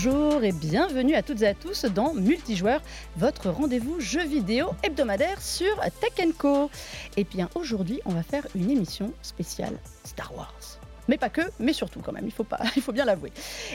Bonjour et bienvenue à toutes et à tous dans Multijoueur, votre rendez-vous jeu vidéo hebdomadaire sur Tech Co. Et bien aujourd'hui, on va faire une émission spéciale Star Wars. Mais pas que, mais surtout quand même, il faut, pas, il faut bien l'avouer.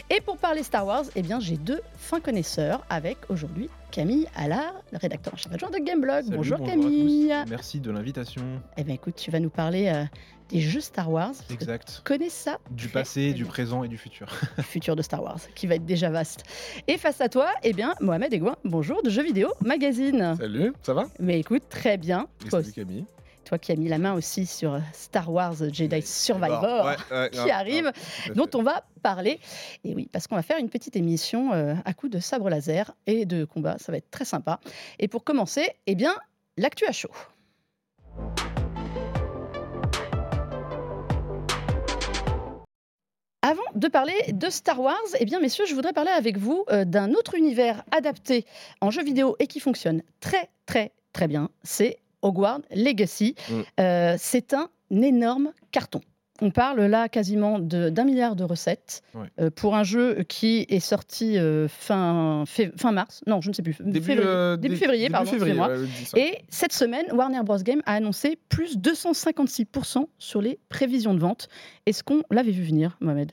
Et pour parler Star Wars, eh bien j'ai deux fins connaisseurs avec aujourd'hui Camille Allard, rédacteur en chef adjoint de Gameblog. Salut, bonjour, à tous. Camille. Merci de l'invitation. Eh bien écoute, tu vas nous parler euh, des jeux Star Wars. Exact. Tu connais ça Du passé, du bien. présent et du futur. futur de Star Wars, qui va être déjà vaste. Et face à toi, eh bien, Mohamed Egouin, bonjour, de Jeux Vidéo Magazine. Salut, ça va? Mais écoute, très bien. Et salut Camille. Toi qui as mis la main aussi sur Star Wars Jedi Survivor. Ouais, ouais, qui arrive, dont on va parler. Et oui, parce qu'on va faire une petite émission euh, à coup de sabre laser et de combat. Ça va être très sympa. Et pour commencer, eh bien, l'actu à chaud. Avant de parler de Star Wars, eh bien, messieurs, je voudrais parler avec vous euh, d'un autre univers adapté en jeu vidéo et qui fonctionne très, très, très bien. C'est Hogwarts Legacy. Mm. Euh, c'est un énorme carton. On parle là quasiment d'un milliard de recettes Ouais. euh, pour un jeu qui est sorti euh, fin, fin mars. Non, je ne sais plus. Début, février, euh, début dé- février, pardon, le 10, ouais. Et cette semaine, Warner Bros. Game a annoncé plus 256% sur les prévisions de vente. Est-ce qu'on l'avait vu venir, Mohamed?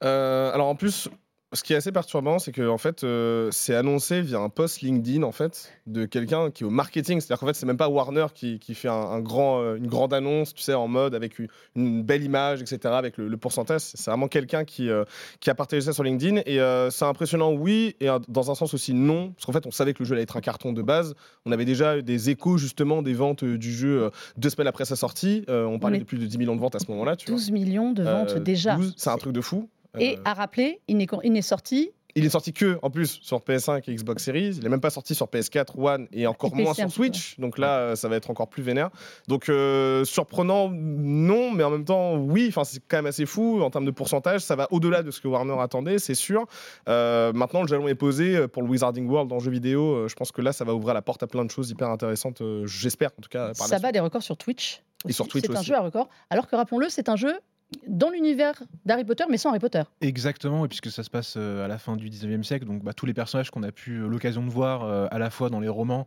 Alors en plus, ce qui est assez perturbant, c'est que en fait, euh, c'est annoncé via un post LinkedIn en fait de quelqu'un qui est au marketing. C'est-à-dire qu'en fait, c'est même pas Warner qui, qui fait un, un grand, euh, une grande annonce, tu sais, en mode avec une, une belle image, etc. Avec le, le pourcentage. C'est vraiment quelqu'un qui, euh, qui a partagé ça sur LinkedIn. Et c'est impressionnant, oui, et dans un sens aussi non, parce qu'en fait, on savait que le jeu allait être un carton de base. On avait déjà eu des échos justement des ventes du jeu deux semaines après sa sortie. On parlait de plus de 10 millions de ventes à ce moment-là. Tu vois. 12 millions de ventes déjà. 12, c'est un truc de fou. Et Euh, à rappeler, il n'est n'est sorti il est sorti que en plus sur PS5 et Xbox Series. Il est même pas sorti sur PS4, One et encore moins sur peu. Switch. Donc là, euh, ça va être encore plus vénère. Donc euh, surprenant, non, mais en même temps, oui. Enfin, c'est quand même assez fou en termes de pourcentage. Ça va au-delà de ce que Warner attendait, c'est sûr. Euh, maintenant, le jalon est posé pour le Wizarding World en jeu vidéo. Je pense que là, ça va ouvrir la porte à plein de choses hyper intéressantes. J'espère en tout cas. Par ça bat des records sur Twitch. Et sur aussi. Twitch C'est un aussi. jeu à record. Alors que, rappelons-le, c'est un jeu dans l'univers d'Harry Potter, mais sans Harry Potter. Exactement, et puisque ça se passe euh, à la fin du 19e siècle, donc bah, tous les personnages qu'on a pu euh, l'occasion de voir euh, à la fois dans les romans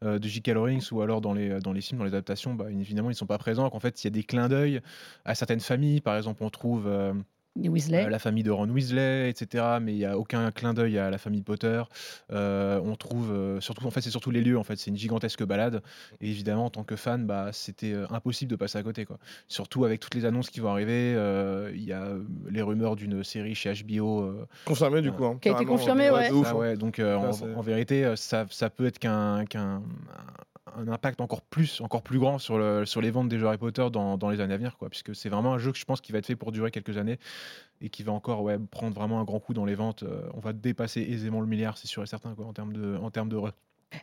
de J.K. Rowling ou alors dans les, dans les films, dans les adaptations, bah, évidemment ils sont pas présents. En fait, il y a des clins d'œil à certaines familles. Par exemple, on trouve Les Weasley. euh, la famille de Ron Weasley, etc. Mais il n'y a aucun clin d'œil à la famille Potter. Euh, on trouve euh, surtout, en fait, c'est surtout les lieux. En fait, c'est une gigantesque balade. Et évidemment, en tant que fan, bah, c'était euh, impossible de passer à côté. Quoi. Surtout avec toutes les annonces qui vont arriver. euh, Il y a euh, les rumeurs d'une série chez HBO. euh, Confirmé du coup. hein, Qui a été carrément, confirmé, ouais. ouf, ah hein. ouais, donc euh, en, vérité, euh, ça, ça peut être qu'un qu'un un impact encore plus, encore plus grand sur, le, sur les ventes des jeux Harry Potter dans, dans les années à venir, quoi, puisque c'est vraiment un jeu que je pense qui va être fait pour durer quelques années et qui va encore ouais, prendre vraiment un grand coup dans les ventes. Euh, on va dépasser aisément le milliard, c'est sûr et certain, quoi, en termes de, en termes de, re-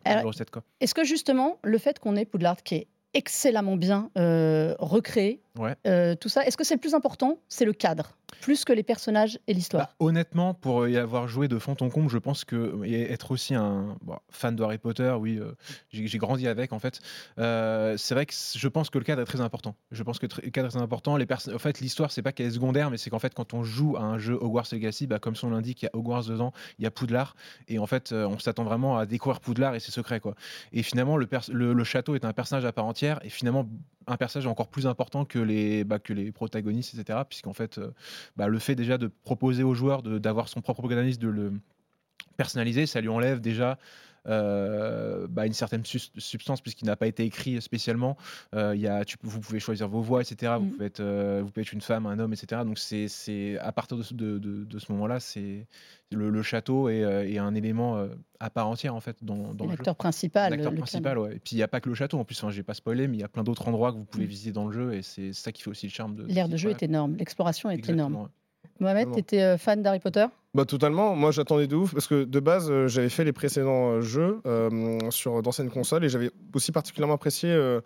de recettes. Est-ce que justement, le fait qu'on ait Poudlard qui est excellemment bien euh, recréé, Ouais. euh, tout ça, est-ce que c'est le plus important? C'est le cadre, plus que les personnages et l'histoire. Bah, honnêtement, pour y avoir joué de fond en comble, je pense que et être aussi un fan de Harry Potter, oui, euh, j'ai grandi avec en fait. euh, c'est vrai que je pense que le cadre est très important. Je pense que le cadre est très important. Les en fait, l'histoire, c'est pas qu'elle est secondaire, mais c'est qu'en fait, quand on joue à un jeu Hogwarts Legacy, bah, comme son l'indique, il y a Hogwarts dedans, il y a Poudlard, et en fait, euh, on s'attend vraiment à découvrir Poudlard et ses secrets, quoi. Et finalement, le château est un personnage à part entière, et finalement un personnage encore plus important que les, bah, que les protagonistes, etc. Puisqu'en fait, euh, bah, le fait déjà de proposer aux joueurs de- d'avoir son propre protagoniste, de le personnaliser, ça lui enlève déjà bah, une certaine substance puisqu'il n'a pas été écrit spécialement. Euh, y a, tu, vous pouvez choisir vos voix, etc. Vous, Mhm. pouvez être, euh, vous pouvez être une femme, un homme, etc. Donc c'est, à partir de, ce- de, de- de ce moment-là, c'est le, le château est, euh, est un élément euh, à part entière en fait dans, dans le jeu. L'acteur principal. L'acteur le principal, ouais. Et puis il n'y a pas que le château en plus, hein, j'ai pas spoilé, mais il y a plein d'autres endroits que vous pouvez Mm. visiter dans le jeu et c'est ça qui fait aussi le charme de. L'air de jeu est énorme, l'exploration est énorme. Ouais. Mohamed, tu étais fan d'Harry Potter? Bah totalement, moi j'attendais de ouf parce que de base euh, j'avais fait les précédents euh, jeux euh, sur d'anciennes consoles et j'avais aussi particulièrement apprécié euh,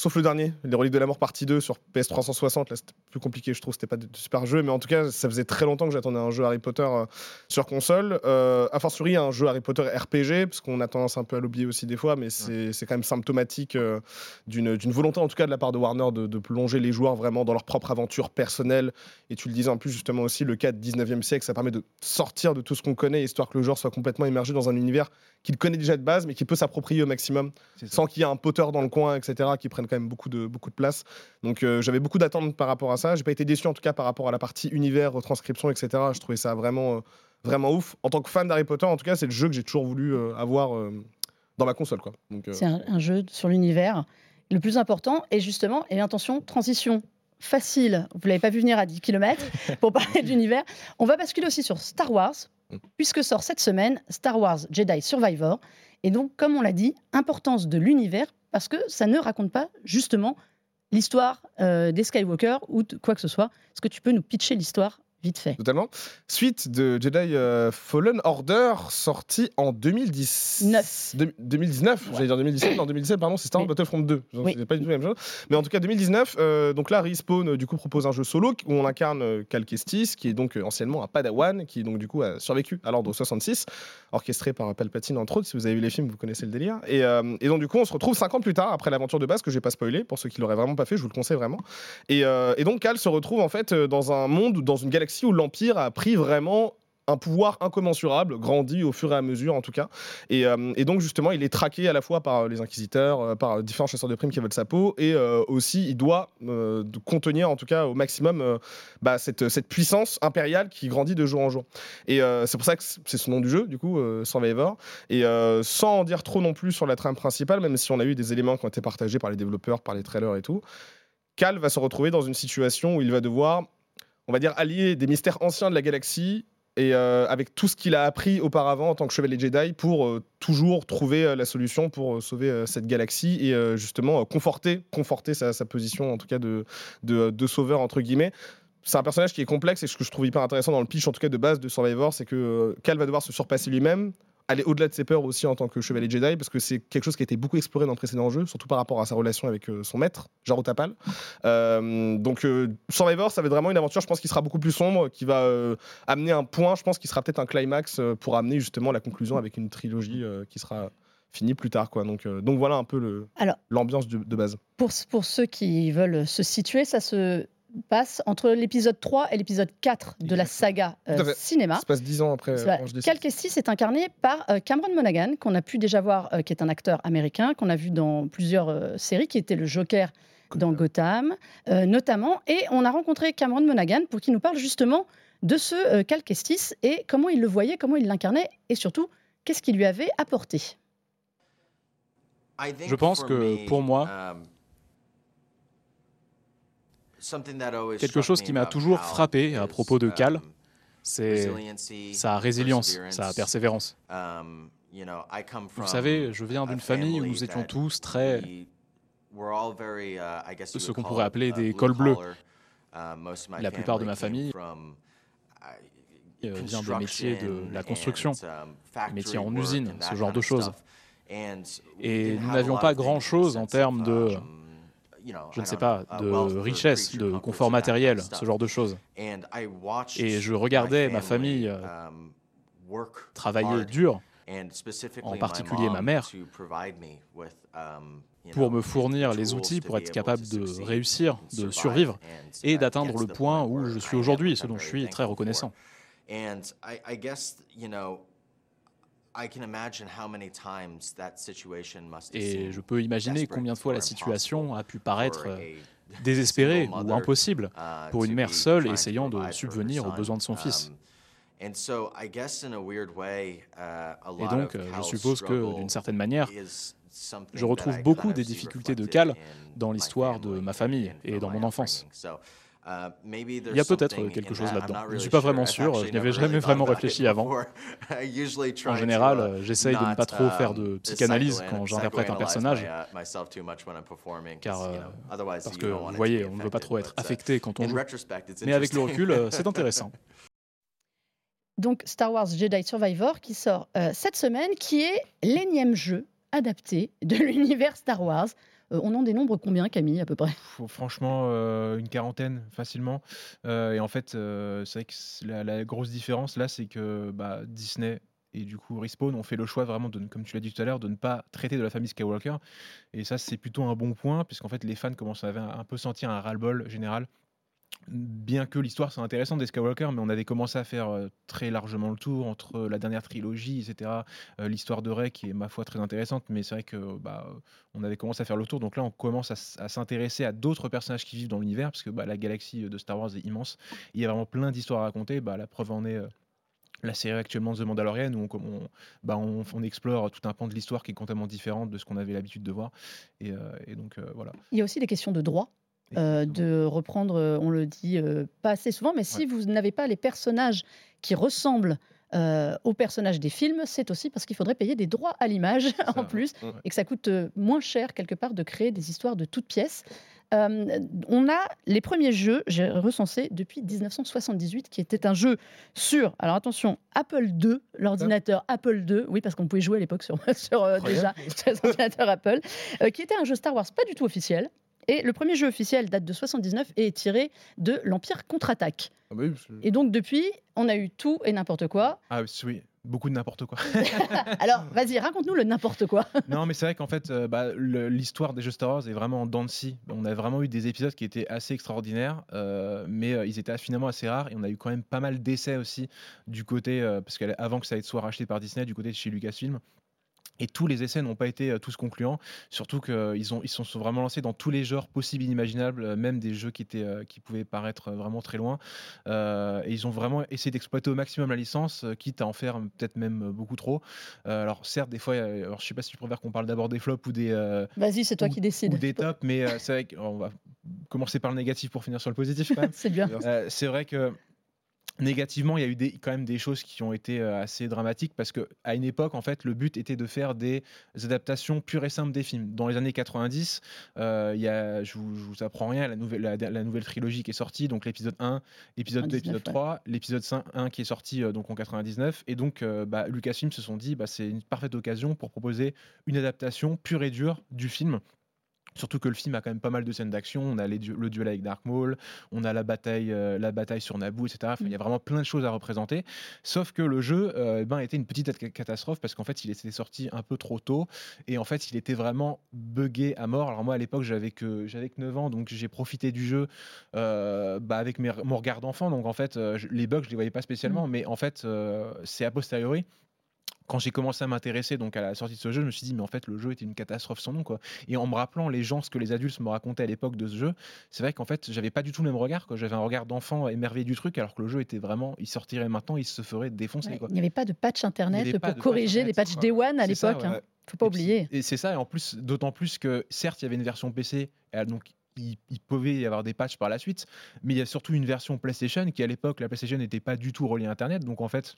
sauf le dernier, Les Reliques de la Mort partie 2 sur PS360. Là, c'était plus compliqué, je trouve. C'était pas de, super jeu, mais en tout cas, ça faisait très longtemps que j'attendais un jeu Harry Potter euh, sur console. Euh, a fortiori, un jeu Harry Potter RPG, parce qu'on a tendance un peu à l'oublier aussi des fois, mais c'est c'est quand même symptomatique euh, d'une d'une volonté, en tout cas, de la part de Warner de, de plonger les joueurs vraiment dans leur propre aventure personnelle. Et tu le disais en plus, justement, aussi, le cas de 19e siècle, ça permet de sortir de tout ce qu'on connaît, histoire que le joueur soit complètement immergé dans un univers qu'il connaît déjà de base, mais qu'il peut s'approprier au maximum sans qu'il y ait un Potter dans le coin, etc., qui prenne quand même beaucoup de, beaucoup de place. Donc euh, j'avais beaucoup d'attentes par rapport à ça. J'ai pas été déçu en tout cas par rapport à la partie univers, retranscription, etc. Je trouvais ça vraiment, euh, vraiment ouf. En tant que fan d'Harry Potter, en tout cas, c'est le jeu que j'ai toujours voulu euh, avoir dans ma console. Quoi. Donc, C'est un, un jeu sur l'univers. Le plus important est justement, et attention, transition facile. Vous l'avez pas vu venir à 10 km pour parler d'univers. On va basculer aussi sur Star Wars, puisque sort cette semaine Star Wars Jedi Survivor. Et donc, comme on l'a dit, importance de l'univers, parce que ça ne raconte pas justement l'histoire euh, des Skywalker ou de quoi que ce soit. Est-ce que tu peux nous pitcher l'histoire vite fait Totalement. Suite de Jedi euh, Fallen Order, sorti en 2010. Neuf. Deux- 2019, j'allais dire 2017, non 2017, pardon, c'est Star Wars Oui. Battlefront 2. Donc, Oui. C'est pas du tout la même chose. Mais en tout cas, 2019, euh, donc là, Respawn euh, du coup propose un jeu solo où on incarne Cal Kestis, qui est donc anciennement un Padawan, qui donc du coup a survécu à l'ordre 66, orchestré par Palpatine entre autres. Si vous avez vu les films, vous connaissez le délire. Et, et donc du coup, on se retrouve 5 ans plus tard après l'aventure de base que je vais pas spoiler pour ceux qui l'auraient vraiment pas fait, je vous le conseille vraiment. Et, et donc Cal se retrouve en fait dans un monde, dans une galaxie où l'Empire a pris vraiment un pouvoir incommensurable, grandi au fur et à mesure en tout cas. Et, euh, donc justement, il est traqué à la fois par les inquisiteurs, euh, par différents chasseurs de primes qui veulent sa peau, et euh, aussi il doit euh, contenir en tout cas au maximum euh, bah, cette, cette puissance impériale qui grandit de jour en jour. Et euh, c'est pour ça que c'est ce nom du jeu, du coup, euh, Survivor. Et euh, sans en dire trop non plus sur la trame principale, même si on a eu des éléments qui ont été partagés par les développeurs, par les trailers et tout, Cal va se retrouver dans une situation où il va devoir, on va dire, allier des mystères anciens de la galaxie et euh, avec tout ce qu'il a appris auparavant en tant que chevalier Jedi pour euh, toujours trouver euh, la solution pour sauver cette galaxie et justement conforter, conforter sa, position en tout cas de, de, de sauveur entre guillemets. C'est un personnage qui est complexe et ce que je trouve hyper intéressant dans le pitch en tout cas de base de Survivor, c'est que Cal va devoir se surpasser lui-même, aller au-delà de ses peurs aussi en tant que chevalier Jedi parce que c'est quelque chose qui a été beaucoup exploré dans le précédent jeu, surtout par rapport à sa relation avec euh, son maître, Jaro Tapal. Euh, donc euh, Survivor, ça va être vraiment une aventure, je pense, qui sera beaucoup plus sombre, qui va euh, amener un point, je pense, qui sera peut-être un climax pour amener justement la conclusion avec une trilogie qui sera finie plus tard. Quoi. Donc, donc voilà un peu l'ambiance de, de base. pour, pour ceux qui veulent se situer, ça se passe entre l'épisode 3 et l'épisode 4 de la saga euh, cinéma. Ça se passe dix ans après. Cal Kestis est incarné par euh, Cameron Monaghan, qu'on a pu déjà voir, euh, qui est un acteur américain, qu'on a vu dans plusieurs euh, séries, qui était le Joker dans Gotham, euh, notamment. Et on a rencontré Cameron Monaghan pour qu'il nous parle justement de ce euh, Cal Kestis et comment il le voyait, comment il l'incarnait, et surtout, qu'est-ce qu'il lui avait apporté. Je pense que pour moi, quelque chose qui m'a toujours frappé à propos de Cal, c'est sa résilience, sa persévérance. Vous Vous savez, je viens d'une famille où nous étions tous très de ce qu'on pourrait appeler des cols bleus. La plupart de ma famille euh, vient des métiers de la construction, métiers en usine, ce genre de choses. Et nous n'avions pas grand-chose en termes de, Je ne sais pas, de richesse, de confort matériel, ce genre de choses. Et je regardais ma famille euh, Travailler dur en particulier ma mère, pour me fournir les outils pour être capable de réussir, de survivre et d'atteindre le point où je suis aujourd'hui, ce dont je suis très reconnaissant. Et je peux imaginer combien de fois la situation a pu paraître euh, désespérée ou impossible pour une mère seule essayant de subvenir aux besoins de son fils. Et donc, je suppose que, d'une certaine manière, je retrouve beaucoup des difficultés de Cal dans l'histoire de ma famille et dans mon enfance. Il y a peut-être quelque chose là-dedans. Je ne suis pas vraiment sûr, je n'y avais jamais vraiment réfléchi avant. En général, euh, j'essaye de ne pas trop faire de psychanalyse quand j'interprète un personnage, car, euh, parce parce que, vous voyez, on ne veut pas trop être affecté quand on joue. Mais avec le recul, euh, c'est intéressant. Donc Star Wars Jedi Survivor qui sort euh, cette semaine, qui est l'énième jeu adaptés de l'univers Star Wars. Euh, on en dénombre combien, Camille, à peu près? Franchement, euh, une quarantaine, facilement. Euh, et en fait, c'est vrai que la, grosse différence là, c'est que bah, Disney et du coup Respawn ont fait le choix vraiment, de, comme tu l'as dit tout à l'heure, de ne pas traiter de la famille Skywalker. Et ça, c'est plutôt un bon point, puisqu'en fait, les fans commencent à un peu sentir un ras-le-bol général bien que l'histoire soit intéressante des Skywalker, mais on avait commencé à faire euh, très largement le tour entre la dernière trilogie, etc. Euh, l'histoire de Rey qui est ma foi très intéressante, mais c'est vrai que bah, on avait commencé à faire le tour. Donc là, on commence à, s'intéresser à d'autres personnages qui vivent dans l'univers, parce que bah, la galaxie de Star Wars est immense. Il y a vraiment plein d'histoires à raconter. Bah, la preuve en est. Euh, la série actuellement The Mandalorian où on, bah on, on, explore tout un pan de l'histoire qui est complètement différent de ce qu'on avait l'habitude de voir. Et, donc voilà. Il y a aussi des questions de droit euh, de reprendre, euh, on le dit euh, pas assez souvent, mais si vous n'avez pas les personnages qui ressemblent aux personnages des films, c'est aussi parce qu'il faudrait payer des droits à l'image en plus et que ça coûte moins cher quelque part de créer des histoires de toutes pièces. on a les premiers jeux, j'ai recensé depuis 1978, qui était un jeu sur, alors attention, Apple II, l'ordinateur Apple II, oui, parce qu'on pouvait jouer à l'époque sur, sur déjà sur l'ordinateur Apple, qui était un jeu Star Wars pas du tout officiel, et le premier jeu officiel date de 79 et est tiré de l'Empire contre-attaque. Ah bah et donc depuis, on a eu tout et n'importe quoi. Ah oui, beaucoup de n'importe quoi. Alors, vas-y, raconte-nous le n'importe quoi. non, mais c'est vrai qu'en fait, euh, bah, l'histoire des jeux Star Wars est vraiment en dents de scie. On a vraiment eu des épisodes qui étaient assez extraordinaires, euh, mais euh, ils étaient finalement assez rares. Et on a eu quand même pas mal d'essais aussi du côté, parce qu'avant que ça soit racheté par Disney, du côté de chez Lucasfilm. Et tous les essais n'ont pas été euh, tous concluants, surtout qu'ils ont, ils sont vraiment lancés dans tous les genres possibles et inimaginables, euh, même des jeux qui, étaient, euh, qui pouvaient paraître vraiment très loin. et ils ont vraiment essayé d'exploiter au maximum la licence, quitte à en faire peut-être même beaucoup trop. alors certes, des fois, alors, je sais pas si tu préfères qu'on parle d'abord des flops ou des... Vas-y, c'est toi qui décides. Ou des tops, mais c'est vrai qu'on va commencer par le négatif pour finir sur le positif c'est bien. c'est vrai que Négativement, il y a eu des, quand même des choses qui ont été euh, assez dramatiques parce que à une époque, en fait, le but était de faire des adaptations pures et simples des films. Dans les années 90, euh, il y a, je vous, vous apprends rien, la nouvelle, la, nouvelle trilogie qui est sortie, donc l'épisode 1, l'épisode 2, l'épisode 3, l'épisode 1 qui est sorti euh, donc en 99, et donc bah, Lucasfilm se sont dit, bah, c'est une parfaite occasion pour proposer une adaptation pure et dure du film Surtout que le film a quand même pas mal de scènes d'action. On a le duel avec Dark Maul, on a la bataille, euh, la bataille sur Naboo, etc. il y a mm. vraiment plein de choses à représenter. Sauf que le jeu euh, eh ben, était une petite catastrophe parce qu'en fait, il était sorti un peu trop tôt et en fait, il était vraiment buggé à mort. Alors moi, à l'époque, j'avais que j'avais que 9 ans, donc j'ai profité du jeu euh, bah, avec mon regard d'enfant. Donc en fait, les bugs, je les voyais pas spécialement, mm. mais en fait, c'est a posteriori quand j'ai commencé à m'intéresser donc à la sortie de ce jeu, je me suis dit mais en fait le jeu était une catastrophe sans nom quoi. Et en me rappelant les gens ce que les adultes me racontaient à l'époque de ce jeu, c'est vrai qu'en fait j'avais pas du tout le même regard. J'avais un regard d'enfant émerveillé du truc alors que le jeu était vraiment, il sortirait maintenant, il se ferait défoncer. Il n'y avait pas de patch internet pour corriger les patchs Day One à l'époque. Hein. Faut pas oublier. Et c'est ça et en plus d'autant plus que certes il y avait une version PC donc il, pouvait y avoir des patchs par la suite, mais il y a surtout une version PlayStation qui à l'époque la PlayStation n'était pas du tout reliée à Internet, donc en fait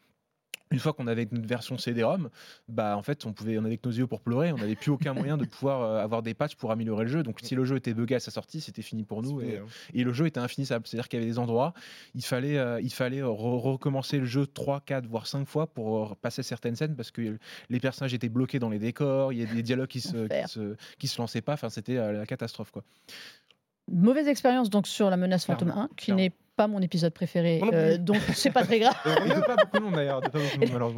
une fois qu'on avait notre version CD-ROM, bah en fait on pouvait, on avait que nos yeux pour pleurer, on n'avait plus aucun moyen de pouvoir euh, avoir des patchs pour améliorer le jeu. Donc si le jeu était bugué à sa sortie, c'était fini pour nous et, le jeu était infinissable. C'est-à-dire qu'il y avait des endroits, il fallait, euh, il fallait recommencer le jeu 3, 4 voire 5 fois pour passer certaines scènes parce que les personnages étaient bloqués dans les décors, il y a des dialogues qui se, qui se, lançaient pas. Enfin c'était euh, la catastrophe quoi. Mauvaise expérience donc sur la menace Phantom 1 qui n'est pas mon épisode préféré, euh, donc c'est pas très grave. Il n'y a pas beaucoup de monde d'ailleurs.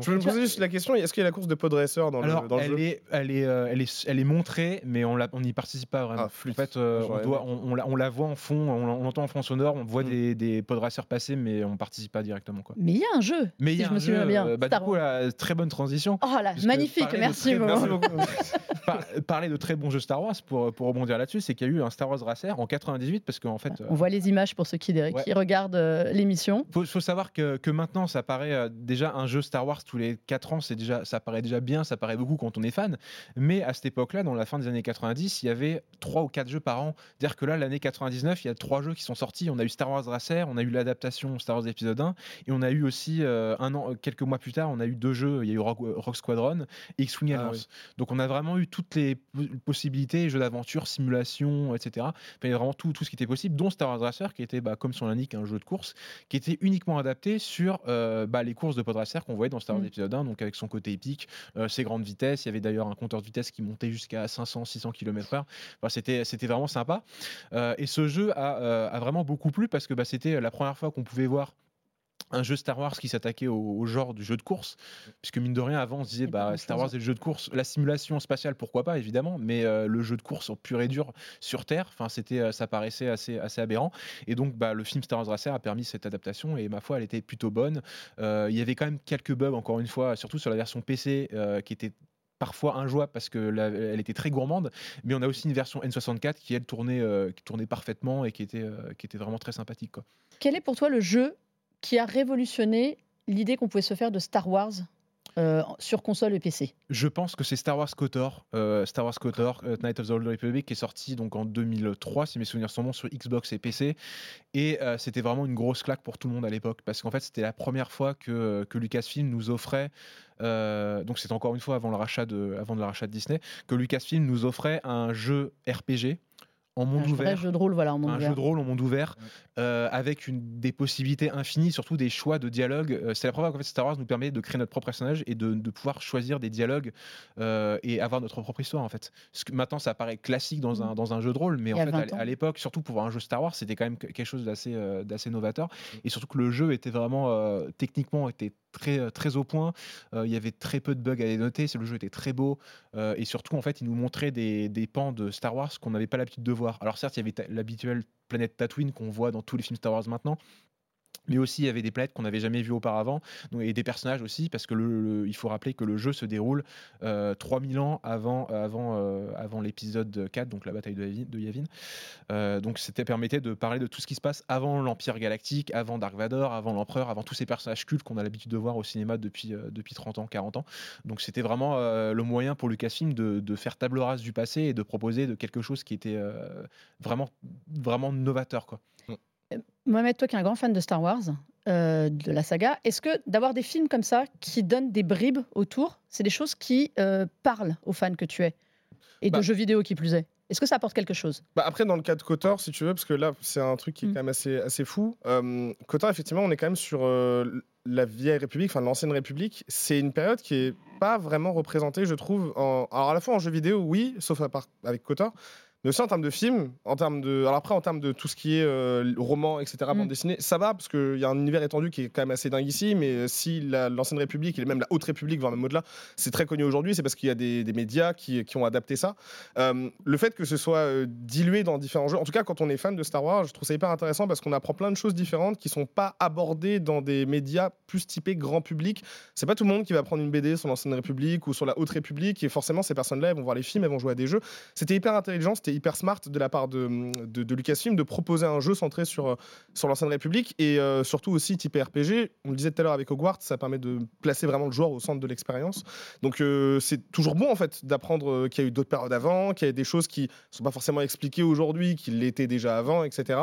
Je me posais juste la question est-ce qu'il y a la course de podracer dans Alors, le, dans elle le jeu est, elle, est, euh, elle, est, elle est montrée, mais on n'y participe pas vraiment. Ah, en fait, euh, on, doit, on, on, la, on, la, voit en fond, on, l'entend en fond sonore, on voit mm. des, des podracers passer, mais on participe pas directement. Quoi. Mais il y a un jeu. Mais il y a je un me jeu. Bien. Bah, du coup, la, très bonne transition. Oh là, magnifique, merci. merci beaucoup. parler de très bons jeux Star Wars, pour, pour rebondir là-dessus, c'est qu'il y a eu un Star Wars Racer en 98, parce qu'en fait. On voit les images pour ceux qui, qui regardent les l'émission. Il faut, savoir que, que, maintenant, ça paraît euh, déjà un jeu Star Wars tous les 4 ans, c'est déjà, ça paraît déjà bien, ça paraît beaucoup quand on est fan. Mais à cette époque-là, dans la fin des années 90, il y avait 3 ou 4 jeux par an. C'est-à-dire que là, l'année 99, il y a 3 jeux qui sont sortis. On a eu Star Wars Racer, on a eu l'adaptation Star Wars épisode 1, et on a eu aussi, euh, un an, quelques mois plus tard, on a eu deux jeux. Il y a eu Rock, Squadron et X-Wing ah Alliance. Donc on a vraiment eu toutes les possibilités, jeux d'aventure, simulation, etc. il y a vraiment tout, tout ce qui était possible, dont Star Wars Racer, qui était, bah, comme son l'indique, un jeu de course, qui était uniquement adapté sur bah, les courses de Podracer qu'on voyait dans Star Wars mmh. épisode 1, donc avec son côté épique, ses grandes vitesses. Il y avait d'ailleurs un compteur de vitesse qui montait jusqu'à 500-600 km/h. Enfin, c'était, c'était vraiment sympa. et ce jeu a, a, vraiment beaucoup plu parce que bah, c'était la première fois qu'on pouvait voir un jeu Star Wars qui s'attaquait au, genre du jeu de course, puisque mine de rien, avant, on se disait bah, Star Wars et le jeu de course, la simulation spatiale, pourquoi pas, évidemment, mais euh, le jeu de course pur et dur sur Terre, enfin, c'était, euh, ça paraissait assez, assez aberrant. Et donc, bah, le film Star Wars Racer a permis cette adaptation, et ma foi, elle était plutôt bonne. Euh, il y avait quand même quelques bugs, encore une fois, surtout sur la version PC, qui était parfois injouable parce que elle était très gourmande, mais on a aussi une version N64 qui elle tournait, qui tournait parfaitement et qui était, qui était vraiment très sympathique. Quoi. Quel est pour toi le jeu qui a révolutionné l'idée qu'on pouvait se faire de Star Wars euh, sur console et PC Je pense que c'est Star Wars KOTOR, euh, Star Wars KOTOR, euh, Night of the Old Republic, qui est sorti donc en 2003, si mes souvenirs sont bons, sur Xbox et PC. Et c'était vraiment une grosse claque pour tout le monde à l'époque, parce qu'en fait, c'était la première fois que, que Lucasfilm nous offrait, donc c'est encore une fois avant le, rachat de, avant le rachat de Disney, que Lucasfilm nous offrait un jeu RPG en monde ouvert. Un jeu de rôle, voilà, en monde un jeu de rôle en monde ouvert, euh, avec une, des possibilités infinies, surtout des choix de dialogue. Euh, c'est la première fois que Star Wars nous permet de créer notre propre personnage et de, de pouvoir choisir des dialogues euh, et avoir notre propre histoire, en fait. que maintenant, ça paraît classique dans un, mm. dans un jeu de rôle, mais en fait, à, l'époque, surtout pour un jeu Star Wars, c'était quand même quelque chose d'assez d'assez novateur. Mm. Et surtout que le jeu était vraiment, techniquement, était très, très au point. il y avait très peu de bugs à les noter. Le jeu était très beau. et surtout, en fait, il nous montrait des, des pans de Star Wars qu'on n'avait pas l'habitude de voir. Alors, certes, il y avait l'habituelle planète Tatooine qu'on voit dans tous les films Star Wars maintenant, mais aussi il y avait des planètes qu'on n'avait jamais vues auparavant et des personnages aussi parce que il faut rappeler que le jeu se déroule 3000 euh, ans avant, euh, avant l'épisode 4 donc la bataille de Yavin, euh, donc c'était permettait de parler de tout ce qui se passe avant l'Empire galactique avant Dark Vador avant l'Empereur avant tous ces personnages cultes qu'on a l'habitude de voir au cinéma depuis, depuis 30 ans 40 ans donc c'était vraiment le moyen pour Lucasfilm de, de, faire table rase du passé et de proposer de quelque chose qui était vraiment, vraiment novateur quoi. Mohamed, toi qui es un grand fan de Star Wars, euh, de la saga, est-ce que d'avoir des films comme ça qui donnent des bribes autour, c'est des choses qui euh, parlent aux fans que tu es Et de bah jeux vidéo qui plus est? Est-ce que ça apporte quelque chose? Bah Après, dans le cas de Kotor, si tu veux, parce que là, c'est un truc qui est mm. quand même assez, assez fou. Euh, Kotor, effectivement, on est quand même sur euh, la vieille République, enfin l'ancienne République. C'est une période qui est pas vraiment représentée, je trouve. En... Alors, à la fois en jeu vidéo, oui, sauf à part avec Kotor, mais aussi en termes de film, en termes de. Alors après, en termes de tout ce qui est euh, roman, etc., mm. bande dessinée, ça va, parce qu'il y a un univers étendu qui est quand même assez dingue ici, mais si l'Ancienne République et même la Haute République, voire même au-delà, c'est très connu aujourd'hui, c'est parce qu'il y a des, médias qui, qui, ont adapté ça. Euh, le fait que ce soit euh, dilué dans différents jeux, en tout cas, quand on est fan de Star Wars, je trouve ça hyper intéressant parce qu'on apprend plein de choses différentes qui sont pas abordées dans des médias plus typés grand public. C'est pas tout le monde qui va prendre une BD sur l'Ancienne République ou sur la Haute République, et forcément, ces personnes-là, elles vont voir les films, elles vont jouer à des jeux. C'était hyper intelligent, c'était hyper smart de la part de, de, Lucasfilm de proposer un jeu centré sur, sur l'ancienne République et euh, surtout aussi type RPG. On le disait tout à l'heure avec Hogwarts, ça permet de placer vraiment le joueur au centre de l'expérience. Donc euh, c'est toujours bon en fait d'apprendre euh, qu'il y a eu d'autres périodes avant, qu'il y a des choses qui sont pas forcément expliquées aujourd'hui, qui l'étaient déjà avant, etc.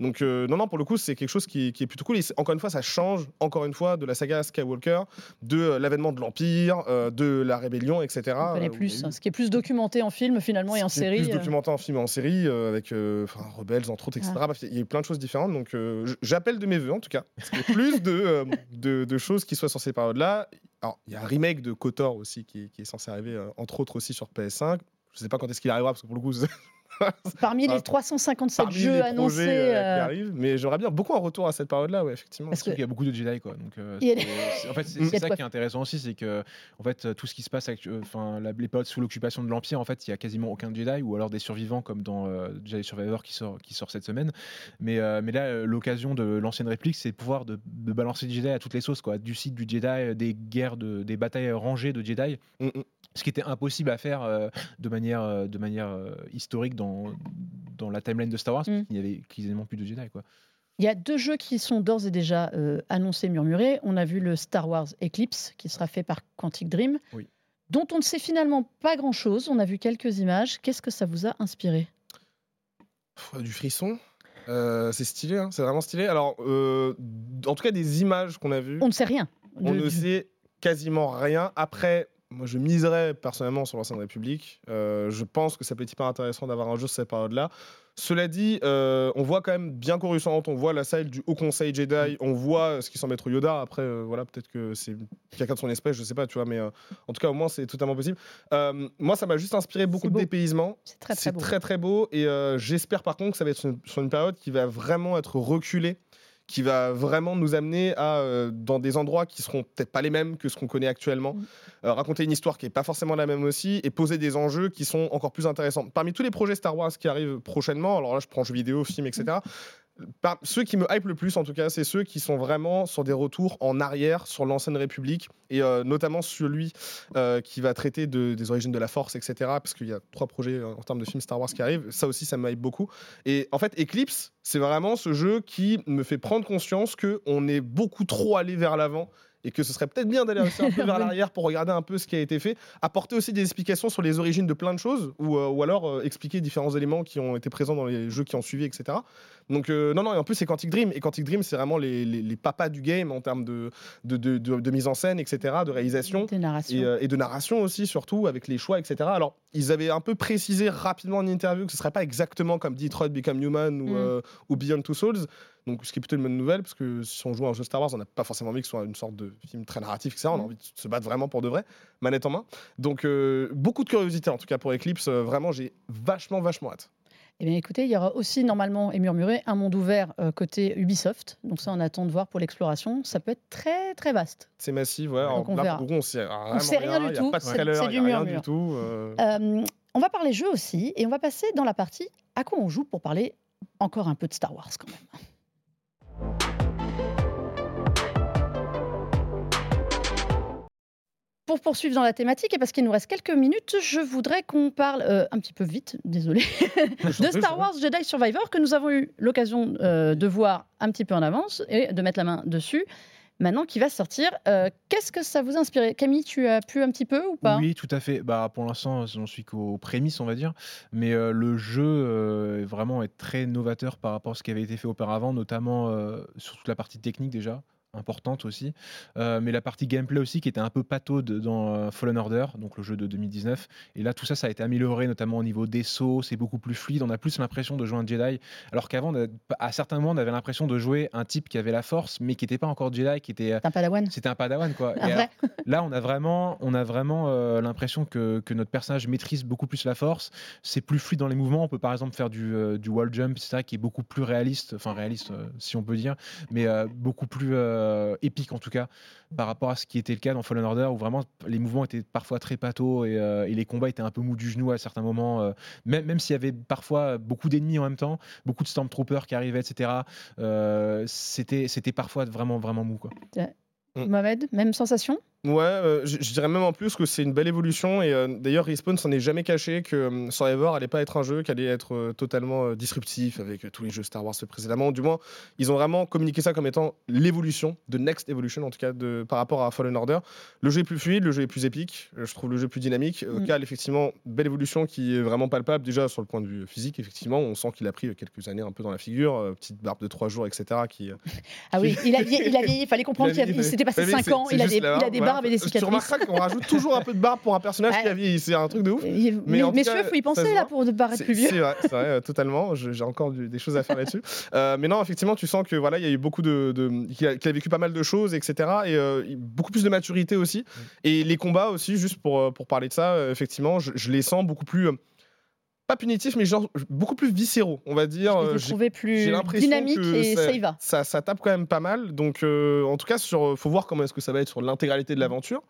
Donc non, non, pour le coup, c'est quelque chose qui, qui, est plutôt cool. Et encore une fois, ça change encore une fois de la saga Skywalker, de l'avènement de l'Empire, de la rébellion, etc. On connaît plus, ce qui est plus documenté en film finalement et en série. Plus documenté en film et en série, avec euh, Rebels, entre autres, etc. il y a eu plein de choses différentes. Donc, euh, j'appelle de mes voeux, en tout cas, plus de, de, de, choses qui soient sur ces périodes-là. Alors, il y a un remake de KOTOR aussi qui, qui est censé arriver, entre autres, aussi sur PS5. Je ne sais pas quand est-ce qu'il arrivera, parce que pour le coup, Parmi les 357 jeux annoncés. Euh, euh, arrivent, mais j'aimerais bien beaucoup un retour à cette période-là, ouais, effectivement. Parce qu'il y a beaucoup de Jedi, quoi. Donc, euh, en fait, c'est ça qui est intéressant aussi, c'est que en fait, tout ce qui se passe, enfin, les périodes sous l'occupation de l'Empire, en fait, il y a quasiment aucun Jedi, ou alors des survivants comme dans Jedi Survivor qui sort, qui sort cette semaine. Mais, mais là, l'occasion de l'ancienne réplique, c'est de pouvoir de, balancer des Jedi à toutes les sauces, quoi. Du site du Jedi, des guerres, de, des batailles rangées de Jedi. Mm, mm. Ce qui était impossible à faire de manière, de manière historique dans dans la timeline de Star Wars, mm. il n'y avait quasiment plus de Jedi. Quoi. Il y a deux jeux qui sont d'ores et déjà euh, annoncés, murmurés. On a vu le Star Wars Eclipse, qui sera fait par Quantic Dream, dont on ne sait finalement pas grand-chose. On a vu quelques images. Qu'est-ce que ça vous a inspiré? Du frisson. Euh, c'est stylé, hein. c'est vraiment stylé. Alors, euh, en tout cas, des images qu'on a vues. On ne sait rien. On ne sait quasiment rien. Après, moi, je miserais personnellement sur l'ancienne République. je pense que ça peut être hyper intéressant d'avoir un jeu sur cette période-là. Cela dit, euh, on voit quand même bien Coruscant, on voit la salle du Haut Conseil Jedi, mm. on voit ce qui semble être Yoda. Après, euh, voilà, peut-être que c'est quelqu'un de son espèce, je sais pas, tu vois, mais euh, en tout cas, au moins, c'est totalement possible. moi, ça m'a juste inspiré beaucoup de dépaysement. C'est très très, très, très beau. Et j'espère par contre que ça va être sur une période qui va vraiment être reculée qui va vraiment nous amener à, euh, dans des endroits qui seront peut-être pas les mêmes que ce qu'on connaît actuellement, mm. euh, raconter une histoire qui est pas forcément la même aussi, et poser des enjeux qui sont encore plus intéressants. Parmi tous les projets Star Wars qui arrivent prochainement, alors là je prends jeux vidéo, film, etc., ceux qui me hype le plus, en tout cas, c'est ceux qui sont vraiment sur des retours en arrière sur l'ancienne République, et euh, notamment celui euh, qui va traiter des origines de la Force, etc. Parce qu'il y a trois projets euh, en termes de films Star Wars qui arrivent. Ça aussi, ça me hype beaucoup. Et en fait, Eclipse, c'est vraiment ce jeu qui me fait prendre conscience qu'on est beaucoup trop allé vers l'avant et que ce serait peut-être bien d'aller un peu vers l'arrière pour regarder un peu ce qui a été fait, apporter aussi des explications sur les origines de plein de choses, ou, euh, ou alors euh, expliquer différents éléments qui ont été présents dans les jeux qui ont suivi, etc. Donc euh, non, non, et en plus c'est Quantic Dream, et Quantic Dream c'est vraiment les, les, papas du game en termes de, de, de, de, mise en scène, etc., de réalisation, et, et, de narration aussi, surtout, avec les choix, etc. Alors, ils avaient un peu précisé rapidement en interview que ce serait pas exactement comme Detroit Become Human ou, mm. ou Beyond Two Souls, donc, ce qui est plutôt une bonne nouvelle, parce que si on joue à un jeu Star Wars, on n'a pas forcément envie que ce soit une sorte de film très narratif, etc. On a mm. envie de se battre vraiment pour de vrai, manette en main. Donc, euh, beaucoup de curiosité, en tout cas pour Eclipse. Euh, vraiment, j'ai vachement, vachement hâte. Eh bien, écoutez, il y aura aussi normalement et murmuré un monde ouvert euh, côté Ubisoft. Donc ça, on attend de voir pour l'exploration. Ça peut être très très vaste. C'est massif, ouais. Donc on, verra. on sait rien, sait rien du tout. C'est du murmure. tout, on va parler jeu aussi et on va passer dans la partie à quoi on joue pour parler encore un peu de Star Wars quand même. Pour poursuivre dans la thématique, et parce qu'il nous reste quelques minutes, je voudrais qu'on parle euh, un petit peu vite, désolé, de Star Wars Jedi Survivor que nous avons eu l'occasion euh, de voir un petit peu en avance et de mettre la main dessus maintenant qui va sortir. Euh, qu'est-ce que ça vous a inspiré? Camille, tu as pu un petit peu ou pas? Oui, tout à fait. Bah, pour l'instant, j'en suis qu'aux prémices, on va dire. Mais le jeu vraiment est très novateur par rapport à ce qui avait été fait auparavant, notamment sur toute la partie technique déjà importante aussi. Euh, mais la partie gameplay aussi qui était un peu pataude dans euh, Fallen Order, donc le jeu de 2019. Et là, tout ça, ça a été amélioré, notamment au niveau des sauts, c'est beaucoup plus fluide. On a plus l'impression de jouer un Jedi, alors qu'avant, à certains moments, on avait l'impression de jouer un type qui avait la force, mais qui n'était pas encore Jedi, qui était. un Padawan. C'était un Padawan, quoi. là, on a vraiment, on a vraiment euh, l'impression que, que, notre personnage maîtrise beaucoup plus la force. C'est plus fluide dans les mouvements. On peut par exemple faire du, du wall jump, etc., qui est beaucoup plus réaliste, enfin réaliste, si on peut dire, mais beaucoup plus euh, épique en tout cas par rapport à ce qui était le cas dans Fallen Order où vraiment les mouvements étaient parfois très pato et, euh, et les combats étaient un peu mous du genou à certains moments euh, même, même s'il y avait parfois beaucoup d'ennemis en même temps beaucoup de Stormtroopers qui arrivaient etc c'était c'était parfois vraiment vraiment mou quoi. Mohamed même sensation? Ouais, euh, je, dirais même en plus que c'est une belle évolution. Et euh, d'ailleurs, Respawn s'en est jamais caché que euh, Survivor allait pas être un jeu qui allait être totalement disruptif avec tous les jeux Star Wars précédemment. Du moins, ils ont vraiment communiqué ça comme étant l'évolution, de Next Evolution en tout cas, de, par rapport à Fallen Order. Le jeu est plus fluide, le jeu est plus épique, je trouve le jeu plus dynamique. Mm. Cal, effectivement, belle évolution qui est vraiment palpable. Déjà, sur le point de vue physique, effectivement, on sent qu'il a pris quelques années un peu dans la figure, petite barbe de trois jours, etc. Qui, ah oui, il a vieilli, il, fallait comprendre qu'il s'était passé 5 ans, il a, des, il a des barbes et des cicatrices. Tu remarqueras qu'on rajoute toujours un peu de barbe pour un personnage qui a vieilli. C'est un truc de ouf. Mais, mais il faut y penser là pour ne paraître plus vieux. C'est vrai, vrai euh, totalement. J'ai encore des choses à faire là-dessus. Euh, mais non, effectivement, tu sens que voilà, il y a eu beaucoup de, qu'il a, vécu pas mal de choses, etc. Et euh, beaucoup plus de maturité aussi. Mm. Et les combats aussi, juste pour pour parler de ça, effectivement, je, les sens beaucoup plus pas punitifs, mais genre beaucoup plus viscéraux, on va dire. Je trouvé plus dynamique et ça, y va. Ça, ça, tape quand même pas mal. Donc, en tout cas, sur, faut voir comment est-ce que ça va être sur l'intégralité de l'aventure.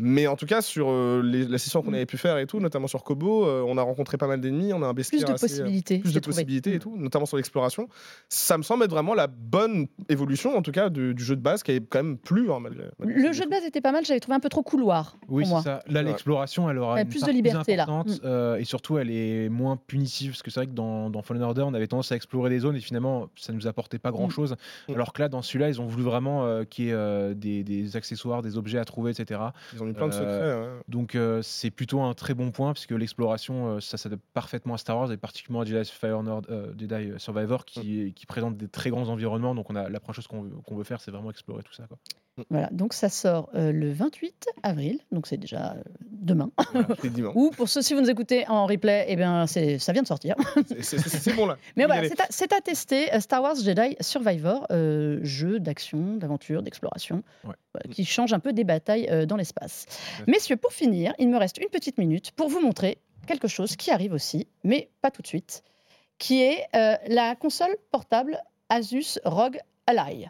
Mais en tout cas, sur euh, la session qu'on mm. avait pu faire et tout, notamment sur Kobo, euh, on a rencontré pas mal d'ennemis, on a un bestiaire plus de possibilités, plus de possibilités et mm. tout, notamment sur l'exploration. Ça me semble être vraiment la bonne évolution, en tout cas, du, jeu de base qui est quand même plus. Hein, malgré, le jeu de base était pas mal, j'avais trouvé un peu trop couloir. Oui, c'est ça. Là, l'exploration, elle aura plus de liberté là. Mm. Euh, et surtout, elle est moins punitive parce que c'est vrai que dans, dans, Fallen Order, on avait tendance à explorer des zones et finalement, ça nous apportait pas grand chose. Alors que là, dans celui-là, ils ont voulu vraiment qu'il y ait des, des, accessoires, des objets à trouver, etc. Ils ont plein de secrets. Donc c'est plutôt un très bon point puisque l'exploration, ça s'adapte parfaitement à Star Wars et particulièrement à Jedi, Fire Nord, Jedi Survivor qui, mm. qui présente des très grands environnements. Donc on a la première chose qu'on veut, veut, faire, c'est vraiment explorer tout ça. Quoi. Voilà, donc ça sort le 28 avril, donc c'est déjà demain. Ou pour ceux si vous nous écoutez en replay, eh bien ça vient de sortir. C'est bon là. Mais voilà, c'est à, tester. Star Wars Jedi Survivor, jeu d'action, d'aventure, d'exploration, qui change un peu des batailles dans l'espace. Messieurs, pour finir, il me reste une petite minute pour vous montrer quelque chose qui arrive aussi, mais pas tout de suite, qui est la console portable Asus ROG Ally.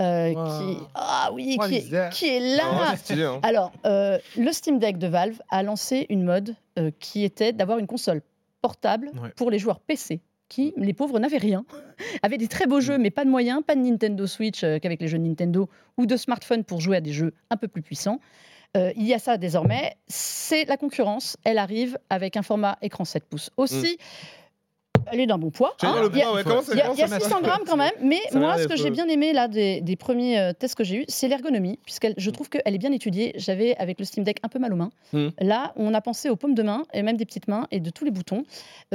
Euh, qui, ah oui, qui, est, qui, est, là. Ah, hein. Alors, euh, le Steam Deck de Valve a lancé une mode euh, qui était d'avoir une console portable pour les joueurs PC qui, les pauvres, n'avaient rien, avaient des très beaux jeux, mm. mais pas de moyens, pas de Nintendo Switch qu'avec les jeux Nintendo, ou de smartphone pour jouer à des jeux un peu plus puissants. Il y a ça désormais. C'est la concurrence. Elle arrive avec un format écran 7 pouces. Aussi, mm elle est d'un bon poids. Hein. Il y a, 600 grammes quand même, mais moi, ce que j'ai bien aimé là des, premiers euh, tests que j'ai eu, c'est l'ergonomie, puisque je trouve qu'elle est bien étudiée. J'avais avec le Steam Deck un peu mal aux mains. Hmm. Là, on a pensé aux paumes de main et même des petites mains et de tous les boutons.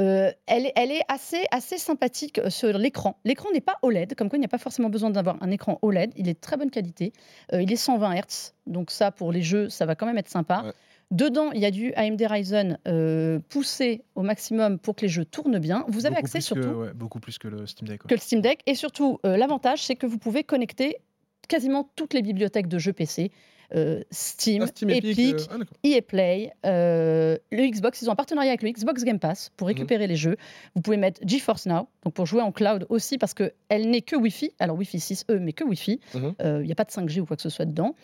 Euh, elle, est assez, assez sympathique euh, sur l'écran. L'écran n'est pas OLED, comme quoi il n'y a pas forcément besoin d'avoir un écran OLED. Il est de très bonne qualité. il est 120 Hz, donc ça pour les jeux, ça va quand même être sympa. Dedans, il y a du AMD Ryzen euh, poussé au maximum pour que les jeux tournent bien. Vous avez accès surtout. beaucoup plus que le Steam Deck. Que le Steam Deck. Et surtout, euh, l'avantage, c'est que vous pouvez connecter quasiment toutes les bibliothèques de jeux PC. Euh, Steam, ah, Epic, ah, EA Play, le Xbox. Ils ont un partenariat avec le Xbox Game Pass pour mhm. récupérer les jeux. Vous pouvez mettre GeForce Now, donc pour jouer en cloud aussi, parce qu'elle n'est que Wi-Fi. Alors Wi-Fi 6E, mais que Wi-Fi. Mhm. Il n'y a pas de 5G ou quoi que ce soit dedans.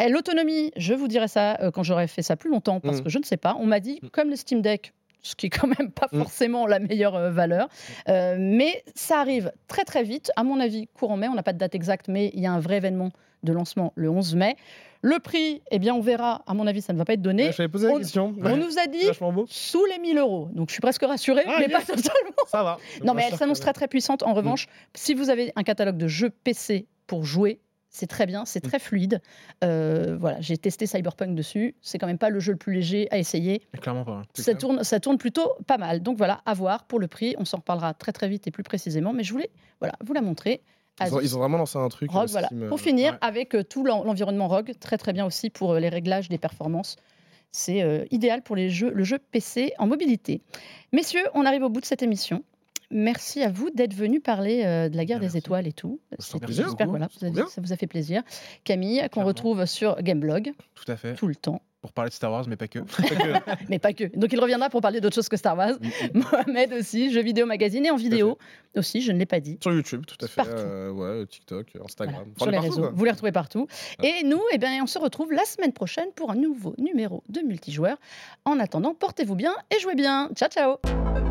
L'autonomie, je vous dirai ça euh, quand j'aurai fait ça plus longtemps, parce mm. que je ne sais pas. On m'a dit, mm. comme le Steam Deck, ce qui est quand même pas mm. forcément la meilleure euh, valeur. Euh, mais ça arrive très très vite. À mon avis, courant mai, on n'a pas de date exacte, mais il y a un vrai événement de lancement le 11 mai. Le prix, eh bien, on verra. À mon avis, ça ne va pas être donné. J'avais posé la on, question. On nous a dit sous les 1000 euros. Donc, je suis presque rassurée, ah, mais pas totalement. Ça va. Non, mais elle s'annonce très très puissante. En revanche, si vous avez un catalogue de jeux PC pour jouer, c'est très bien, c'est mm. très fluide. Euh, voilà, j'ai testé Cyberpunk dessus. C'est quand même pas le jeu le plus léger à essayer. clairement pas. Ça tourne, ça tourne plutôt pas mal. Donc voilà, à voir pour le prix. On s'en reparlera très très vite et plus précisément. Mais je voulais voilà, vous la montrer. Ils ont, vraiment lancé un truc. Rogue, voilà. Pour finir, avec euh, tout l'environnement Rogue, très très bien aussi pour euh, les réglages des performances. C'est idéal pour les jeux, le jeu PC en mobilité. Messieurs, on arrive au bout de cette émission. Merci à vous d'être venu parler euh, de la guerre des étoiles et tout. J'espère que voilà, ça vous a fait plaisir. Camille, qu'on retrouve sur Gameblog. Tout à fait. Tout le temps. Pour parler de Star Wars, mais pas que. mais pas que. Donc il reviendra pour parler d'autre chose que Star Wars. Mohamed aussi, jeux vidéo magazine et en vidéo aussi, je ne l'ai pas dit. Sur YouTube, tout à fait. Euh, ouais, TikTok, Instagram. Sur les réseaux. Vous les retrouvez partout. Et nous, eh bien, on se retrouve la semaine prochaine pour un nouveau numéro de multijoueur. En attendant, portez-vous bien et jouez bien. Ciao, ciao